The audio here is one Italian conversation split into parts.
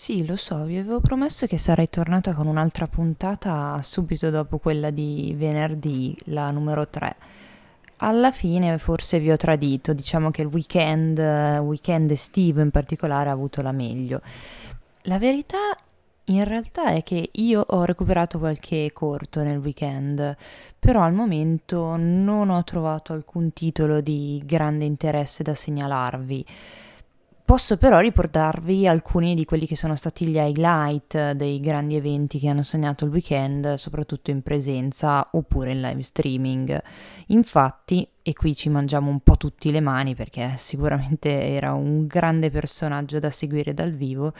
Sì, lo so, vi avevo promesso che sarei tornata con un'altra puntata subito dopo quella di venerdì, la numero 3. Alla fine forse vi ho tradito, diciamo che il weekend, weekend estivo in particolare, ha avuto la meglio. La verità in realtà è che io ho recuperato qualche corto nel weekend, però al momento non ho trovato alcun titolo di grande interesse da segnalarvi. Posso però riportarvi alcuni di quelli che sono stati gli highlight dei grandi eventi che hanno segnato il weekend, soprattutto in presenza oppure in live streaming. Infatti, e qui ci mangiamo un po' tutti le mani perché sicuramente era un grande personaggio da seguire dal vivo.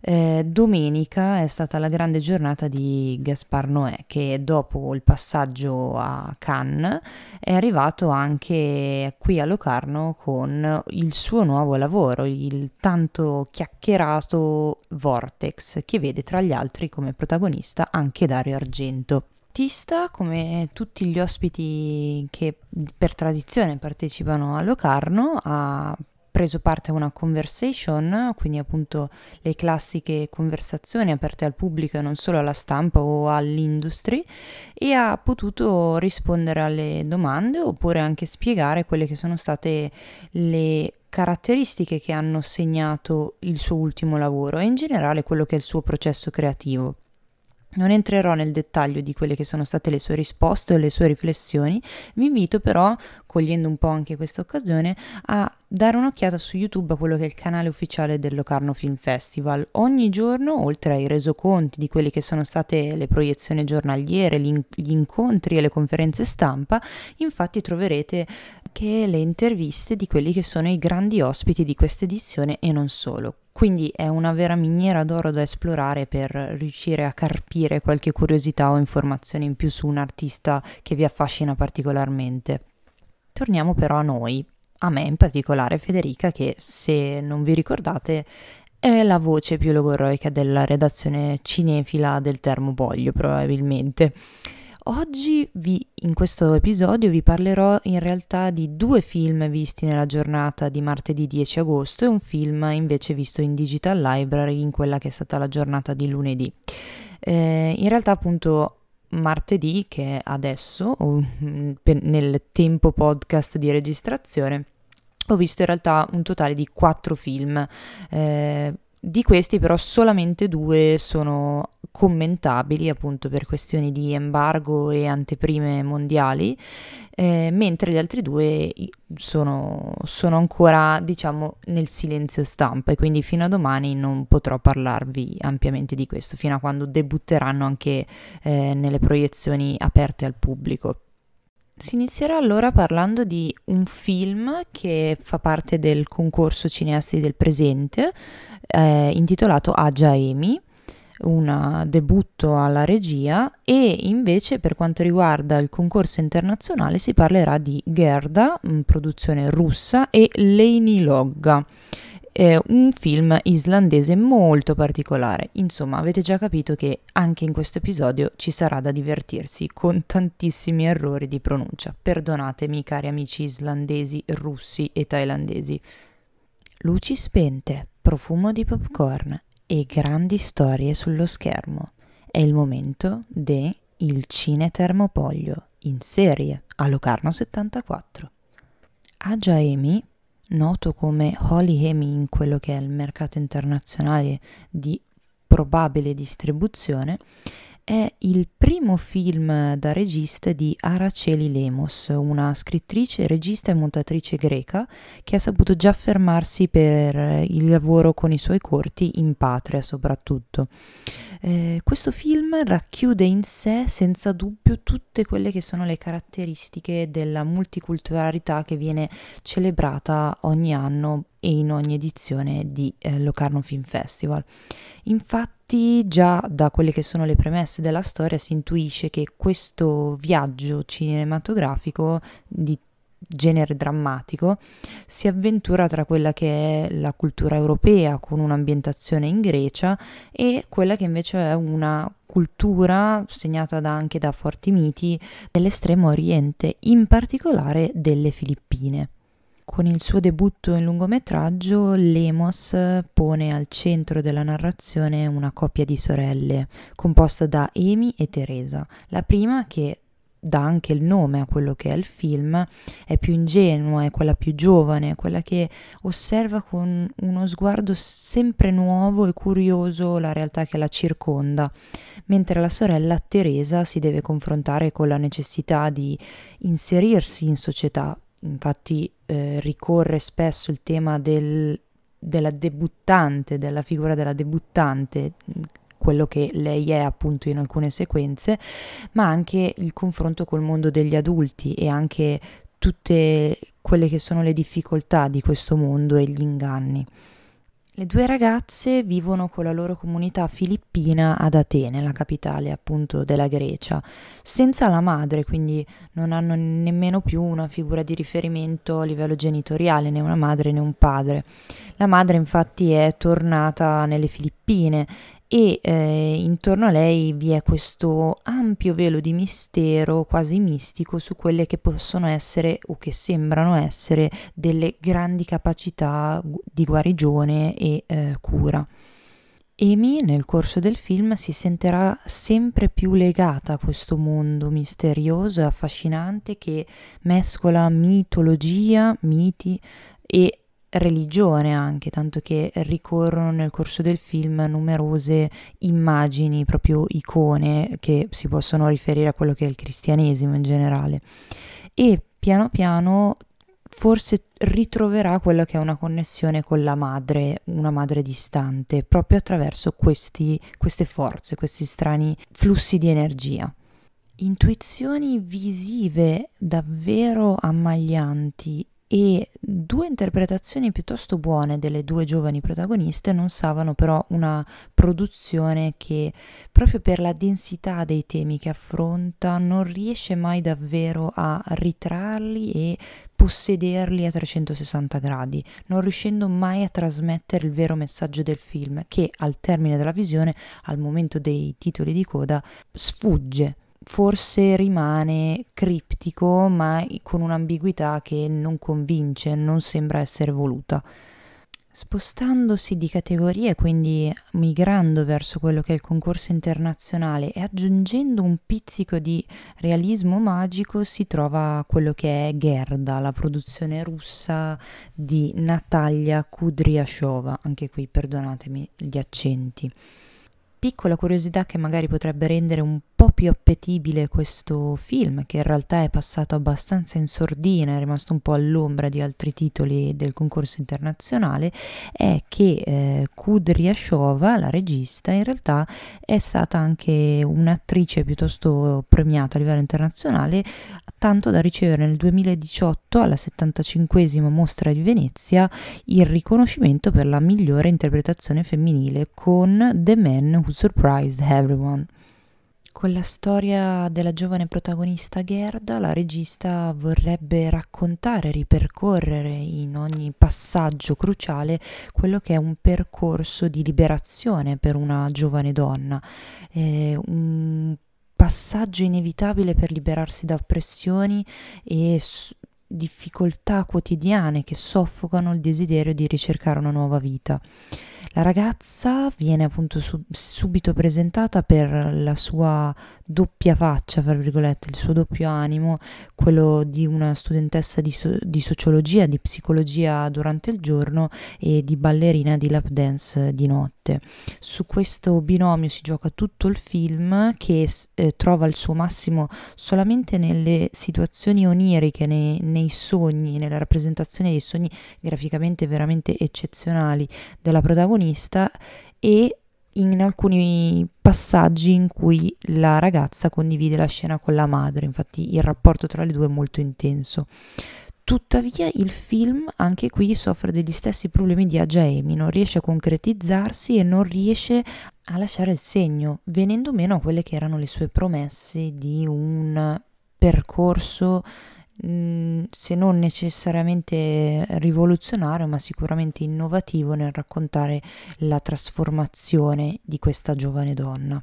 Eh, domenica è stata la grande giornata di Gaspar Noè che dopo il passaggio a Cannes è arrivato anche qui a Locarno con il suo nuovo lavoro, il tanto chiacchierato Vortex che vede tra gli altri come protagonista anche Dario Argento artista, come tutti gli ospiti che per tradizione partecipano a Locarno, ha preso parte a una conversation, quindi appunto le classiche conversazioni aperte al pubblico e non solo alla stampa o all'industry, e ha potuto rispondere alle domande oppure anche spiegare quelle che sono state le caratteristiche che hanno segnato il suo ultimo lavoro e in generale quello che è il suo processo creativo. Non entrerò nel dettaglio di quelle che sono state le sue risposte o le sue riflessioni, vi invito però, cogliendo un po' anche questa occasione, a dare un'occhiata su YouTube a quello che è il canale ufficiale del Locarno Film Festival. Ogni giorno, oltre ai resoconti di quelle che sono state le proiezioni giornaliere, gli incontri e le conferenze stampa, infatti troverete anche le interviste di quelli che sono i grandi ospiti di questa edizione e non solo. Quindi è una vera miniera d'oro da esplorare per riuscire a carpire qualche curiosità o informazione in più su un artista che vi affascina particolarmente. Torniamo però a noi, a me in particolare Federica che se non vi ricordate è la voce più logoroica della redazione cinefila del Termoboglio probabilmente. Oggi vi, in questo episodio vi parlerò in realtà di due film visti nella giornata di martedì 10 agosto e un film invece visto in Digital Library in quella che è stata la giornata di lunedì. Eh, in realtà appunto martedì, che è adesso, mm, nel tempo podcast di registrazione, ho visto in realtà un totale di quattro film. Eh, di questi però solamente due sono commentabili appunto per questioni di embargo e anteprime mondiali, eh, mentre gli altri due sono, sono, ancora diciamo nel silenzio stampa e quindi fino a domani non potrò parlarvi ampiamente di questo, fino a quando debutteranno anche eh, nelle proiezioni aperte al pubblico. Si inizierà allora parlando di un film che fa parte del concorso cineasti del presente, eh, intitolato Aja Emi, un debutto alla regia e invece per quanto riguarda il concorso internazionale si parlerà di Gerda, produzione russa, e Leini Logga è un film islandese molto particolare. Insomma, avete già capito che anche in questo episodio ci sarà da divertirsi con tantissimi errori di pronuncia. Perdonatemi, cari amici islandesi, russi e thailandesi. Luci spente, profumo di popcorn e grandi storie sullo schermo. È il momento de Il Cine Termopoglio in serie a Locarno 74. Aja Amy noto come Holy Hemi in quello che è il mercato internazionale di probabile distribuzione, è il primo film da regista di Araceli Lemos, una scrittrice, regista e montatrice greca che ha saputo già fermarsi per il lavoro con i suoi corti in patria soprattutto. Eh, questo film racchiude in sé senza dubbio tutte quelle che sono le caratteristiche della multiculturalità che viene celebrata ogni anno e in ogni edizione di eh, Locarno Film Festival. Infatti già da quelle che sono le premesse della storia si intuisce che questo viaggio cinematografico di genere drammatico si avventura tra quella che è la cultura europea con un'ambientazione in Grecia e quella che invece è una cultura segnata da, anche da forti miti dell'estremo oriente, in particolare delle Filippine. Con il suo debutto in lungometraggio, Lemos pone al centro della narrazione una coppia di sorelle, composta da Amy e Teresa. La prima, che dà anche il nome a quello che è il film, è più ingenua, è quella più giovane, quella che osserva con uno sguardo sempre nuovo e curioso la realtà che la circonda, mentre la sorella Teresa si deve confrontare con la necessità di inserirsi in società. Infatti eh, ricorre spesso il tema del, della debuttante, della figura della debuttante, quello che lei è appunto in alcune sequenze, ma anche il confronto col mondo degli adulti e anche tutte quelle che sono le difficoltà di questo mondo e gli inganni. Le due ragazze vivono con la loro comunità filippina ad Atene, la capitale appunto della Grecia, senza la madre, quindi non hanno nemmeno più una figura di riferimento a livello genitoriale, né una madre né un padre. La madre infatti è tornata nelle Filippine e eh, intorno a lei vi è questo ampio velo di mistero quasi mistico su quelle che possono essere o che sembrano essere delle grandi capacità di guarigione e eh, cura. Amy nel corso del film si sentirà sempre più legata a questo mondo misterioso e affascinante che mescola mitologia, miti e religione anche, tanto che ricorrono nel corso del film numerose immagini, proprio icone che si possono riferire a quello che è il cristianesimo in generale. E piano piano forse ritroverà quella che è una connessione con la madre, una madre distante, proprio attraverso questi, queste forze, questi strani flussi di energia. Intuizioni visive davvero ammaglianti e due interpretazioni piuttosto buone delle due giovani protagoniste non salvano però una produzione che proprio per la densità dei temi che affronta non riesce mai davvero a ritrarli e possederli a 360 gradi, non riuscendo mai a trasmettere il vero messaggio del film che al termine della visione, al momento dei titoli di coda, sfugge forse rimane criptico, ma con un'ambiguità che non convince, non sembra essere voluta. Spostandosi di categorie, quindi migrando verso quello che è il concorso internazionale e aggiungendo un pizzico di realismo magico, si trova quello che è Gerda, la produzione russa di Natalia Kudryashova, anche qui perdonatemi gli accenti piccola curiosità che magari potrebbe rendere un po' più appetibile questo film, che in realtà è passato abbastanza in sordina, è rimasto un po' all'ombra di altri titoli del concorso internazionale, è che eh, Kudryashova, la regista, in realtà è stata anche un'attrice piuttosto premiata a livello internazionale, tanto da ricevere nel 2018 alla 75esima mostra di Venezia il riconoscimento per la migliore interpretazione femminile con The Man Surprised Everyone. Con la storia della giovane protagonista Gerda, la regista vorrebbe raccontare, ripercorrere in ogni passaggio cruciale quello che è un percorso di liberazione per una giovane donna, eh, un passaggio inevitabile per liberarsi da oppressioni e difficoltà quotidiane che soffocano il desiderio di ricercare una nuova vita. La ragazza viene appunto sub- subito presentata per la sua doppia faccia, fra virgolette, il suo doppio animo, quello di una studentessa di, so- di sociologia, di psicologia durante il giorno e di ballerina di lap dance di notte. Su questo binomio si gioca tutto il film che eh, trova il suo massimo solamente nelle situazioni oniriche, nei, nei sogni, nella rappresentazione dei sogni graficamente veramente eccezionali della protagonista e in alcuni passaggi in cui la ragazza condivide la scena con la madre, infatti il rapporto tra le due è molto intenso. Tuttavia il film anche qui soffre degli stessi problemi di Amy, non riesce a concretizzarsi e non riesce a lasciare il segno, venendo meno a quelle che erano le sue promesse di un percorso Mm, se non necessariamente rivoluzionario, ma sicuramente innovativo nel raccontare la trasformazione di questa giovane donna.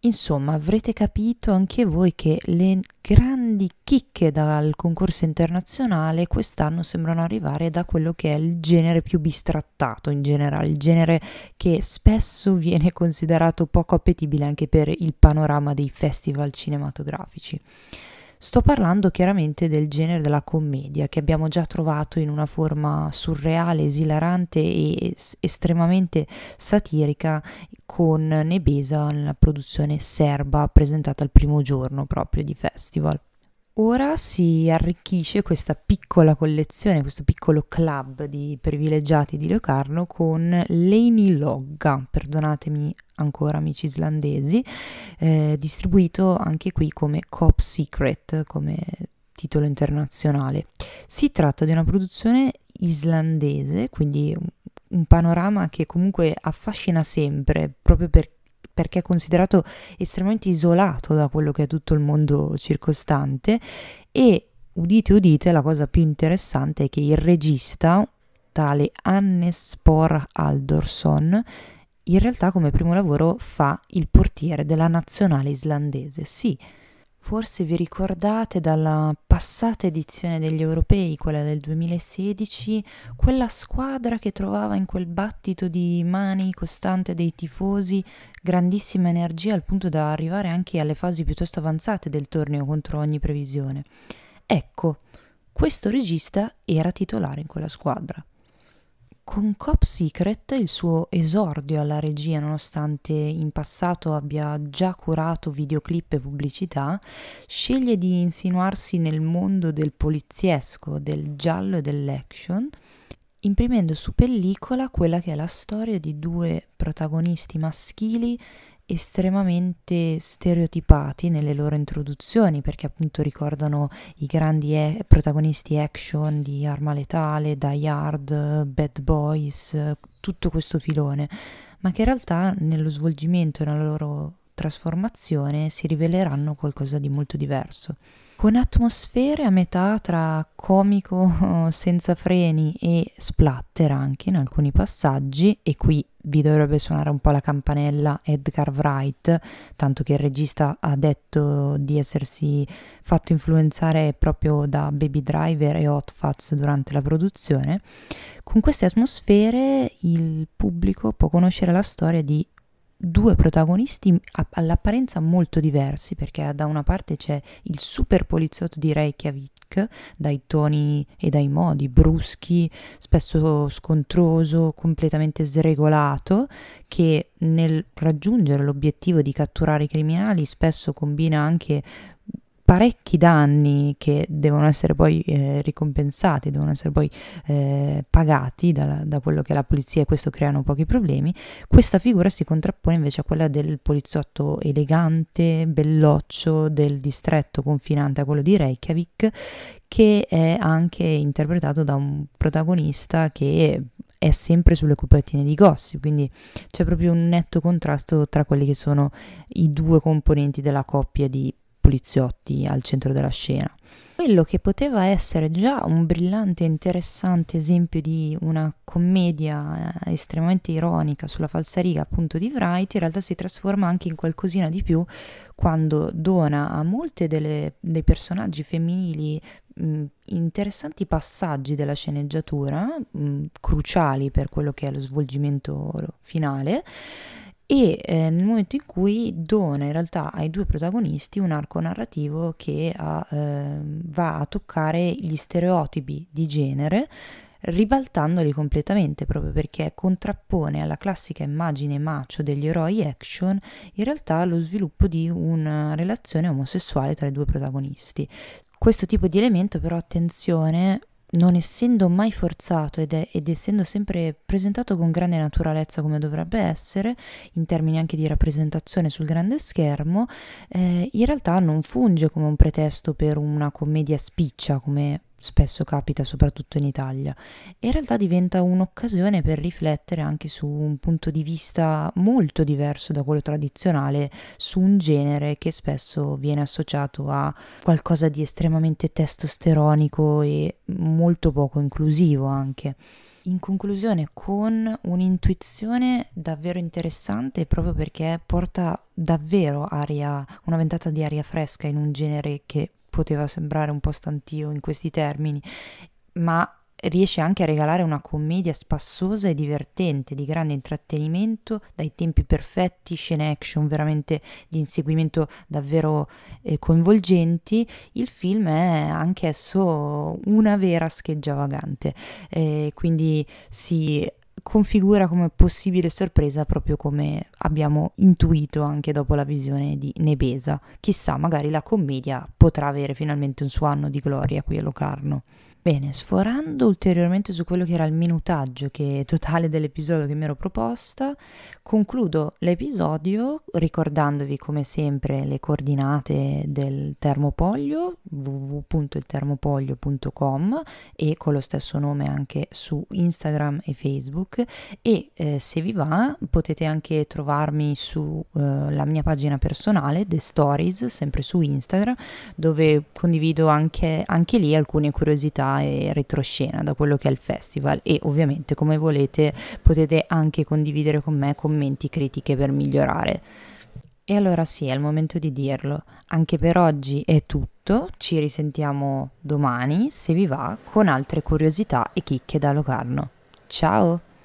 Insomma, avrete capito anche voi che le grandi chicche dal concorso internazionale quest'anno sembrano arrivare da quello che è il genere più bistrattato in generale, il genere che spesso viene considerato poco appetibile anche per il panorama dei festival cinematografici. Sto parlando chiaramente del genere della commedia che abbiamo già trovato in una forma surreale, esilarante e estremamente satirica con Nebesa nella produzione serba presentata il primo giorno proprio di festival. Ora si arricchisce questa piccola collezione, questo piccolo club di privilegiati di Locarno con Leini Logga, perdonatemi ancora amici islandesi, eh, distribuito anche qui come Cop Secret, come titolo internazionale. Si tratta di una produzione islandese, quindi un panorama che comunque affascina sempre, proprio perché perché è considerato estremamente isolato da quello che è tutto il mondo circostante. E udite udite la cosa più interessante è che il regista tale Hannes Spor Aldorsson in realtà come primo lavoro fa il portiere della nazionale islandese. Sì Forse vi ricordate dalla passata edizione degli europei, quella del 2016, quella squadra che trovava in quel battito di mani costante dei tifosi grandissima energia al punto da arrivare anche alle fasi piuttosto avanzate del torneo contro ogni previsione. Ecco, questo regista era titolare in quella squadra. Con Cop Secret, il suo esordio alla regia, nonostante in passato abbia già curato videoclip e pubblicità, sceglie di insinuarsi nel mondo del poliziesco, del giallo e dell'action, imprimendo su pellicola quella che è la storia di due protagonisti maschili estremamente stereotipati nelle loro introduzioni perché appunto ricordano i grandi e- protagonisti action di Arma Letale, Die Hard, Bad Boys, tutto questo filone, ma che in realtà nello svolgimento e nella loro trasformazione si riveleranno qualcosa di molto diverso con atmosfere a metà tra comico senza freni e splatter anche in alcuni passaggi e qui vi dovrebbe suonare un po' la campanella Edgar Wright, tanto che il regista ha detto di essersi fatto influenzare proprio da Baby Driver e Hot Fats durante la produzione. Con queste atmosfere il pubblico può conoscere la storia di due protagonisti all'apparenza molto diversi perché da una parte c'è il super poliziotto di Reykjavik dai toni e dai modi bruschi, spesso scontroso, completamente sregolato, che nel raggiungere l'obiettivo di catturare i criminali spesso combina anche parecchi danni che devono essere poi eh, ricompensati, devono essere poi eh, pagati da, da, quello che è la polizia e questo creano pochi problemi, questa figura si contrappone invece a quella del poliziotto elegante, belloccio del distretto confinante a quello di Reykjavik, che è anche interpretato da un protagonista che è sempre sulle copertine di gossip, quindi c'è proprio un netto contrasto tra quelli che sono i due componenti della coppia di poliziotti al centro della scena. Quello che poteva essere già un brillante e interessante esempio di una commedia eh, estremamente ironica sulla falsariga appunto di Wright in realtà si trasforma anche in qualcosina di più quando dona a delle, dei personaggi femminili mh, interessanti passaggi della sceneggiatura mh, cruciali per quello che è lo svolgimento finale e eh, nel momento in cui dona in realtà ai due protagonisti un arco narrativo che ha, eh, va a toccare gli stereotipi di genere ribaltandoli completamente proprio perché contrappone alla classica immagine macio degli eroi action in realtà lo sviluppo di una relazione omosessuale tra i due protagonisti. Questo tipo di elemento però attenzione non essendo mai forzato ed, è, ed, essendo sempre presentato con grande naturalezza come dovrebbe essere, in termini anche di rappresentazione sul grande schermo, eh, in realtà non funge come un pretesto per una commedia spiccia come spesso capita soprattutto in Italia. In realtà diventa un'occasione per riflettere anche su un punto di vista molto diverso da quello tradizionale, su un genere che spesso viene associato a qualcosa di estremamente testosteronico e molto poco inclusivo anche. in conclusione con un'intuizione davvero interessante proprio perché porta davvero aria, una ventata di aria fresca in un genere che poteva sembrare un po' stantio in questi termini, ma riesce anche a regalare una commedia spassosa e divertente, di grande intrattenimento, dai tempi perfetti, scene action veramente di inseguimento davvero eh, coinvolgenti, il film è anch'esso una vera scheggia vagante, eh, quindi si configura come possibile sorpresa proprio come abbiamo intuito anche dopo la visione di Nebesa. Chissà, magari la commedia potrà avere finalmente un suo anno di gloria qui a Locarno. Bene, sforando ulteriormente su quello che era il minutaggio che, totale dell'episodio che mi ero proposta, concludo l'episodio ricordandovi come sempre le coordinate del termopoglio www.iltermopoglio.com e con lo stesso nome anche su Instagram e Facebook. E eh, se vi va potete anche trovarmi sulla eh, mia pagina personale The Stories sempre su Instagram dove condivido anche, anche lì alcune curiosità e retroscena da quello che è il festival e ovviamente come volete potete anche condividere con me commenti, critiche per migliorare. E allora sì, è il momento di dirlo. Anche per oggi è tutto, ci risentiamo domani, se vi va, con altre curiosità e chicche da Locarno. Ciao!